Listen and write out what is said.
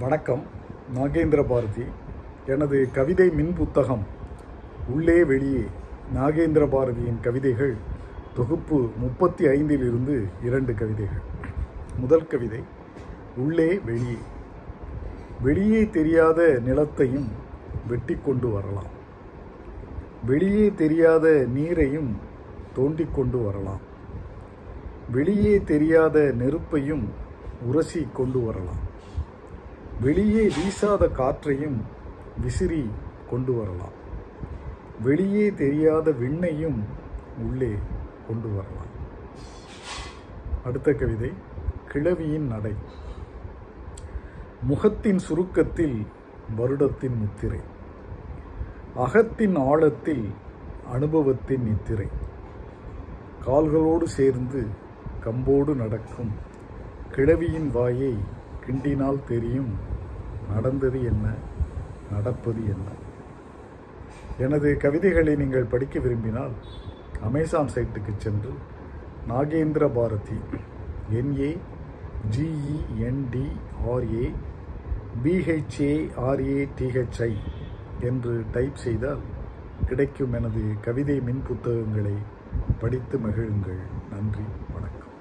வணக்கம். நாகேந்திர பாரதி. எனது கவிதை மின் புத்தகம் உள்ளே வெளியே. நாகேந்திர பாரதியின் கவிதைகள் தொகுப்பு முப்பத்தி ஐந்திலிருந்து இரண்டு கவிதைகள். முதல் கவிதை உள்ளே வெளியே. வெளியே தெரியாத நிலத்தையும் வெட்டி கொண்டு வரலாம். வெளியே தெரியாத நீரையும் தோண்டிக் கொண்டு வரலாம். வெளியே தெரியாத நெருப்பையும் உரசி கொண்டு வரலாம். வெளியே வீசாத காற்றையும் விசிறி கொண்டு வரலாம். வெளியே தெரியாத விண்ணையும் உள்ளே கொண்டு வரலாம். அடுத்த கவிதை கிழவியின் நடை. முகத்தின் சுருக்கத்தில் வருடத்தின் முத்திரை. அகத்தின் ஆழத்தில் அனுபவத்தின் நித்திரை. கால்களோடு சேர்ந்து கம்போடு நடக்கும் கிழவியின் வாயை கிண்டினால் தெரியும் நடந்தது என்ன நடப்பது என்ன. எனது கவிதைகளை நீங்கள் படிக்க விரும்பினால் அமேசான் சைட்டுக்கு சென்று நாகேந்திர பாரதி என்ஏ ஜிஇஎன்டிஆர்ஏ பிஹெச்ஏஆர்ஏடிஹெச்ஐ என்று டைப் செய்தால் கிடைக்கும் எனது கவிதை மின் புத்தகங்களை படித்து மகிழுங்கள். நன்றி வணக்கம்.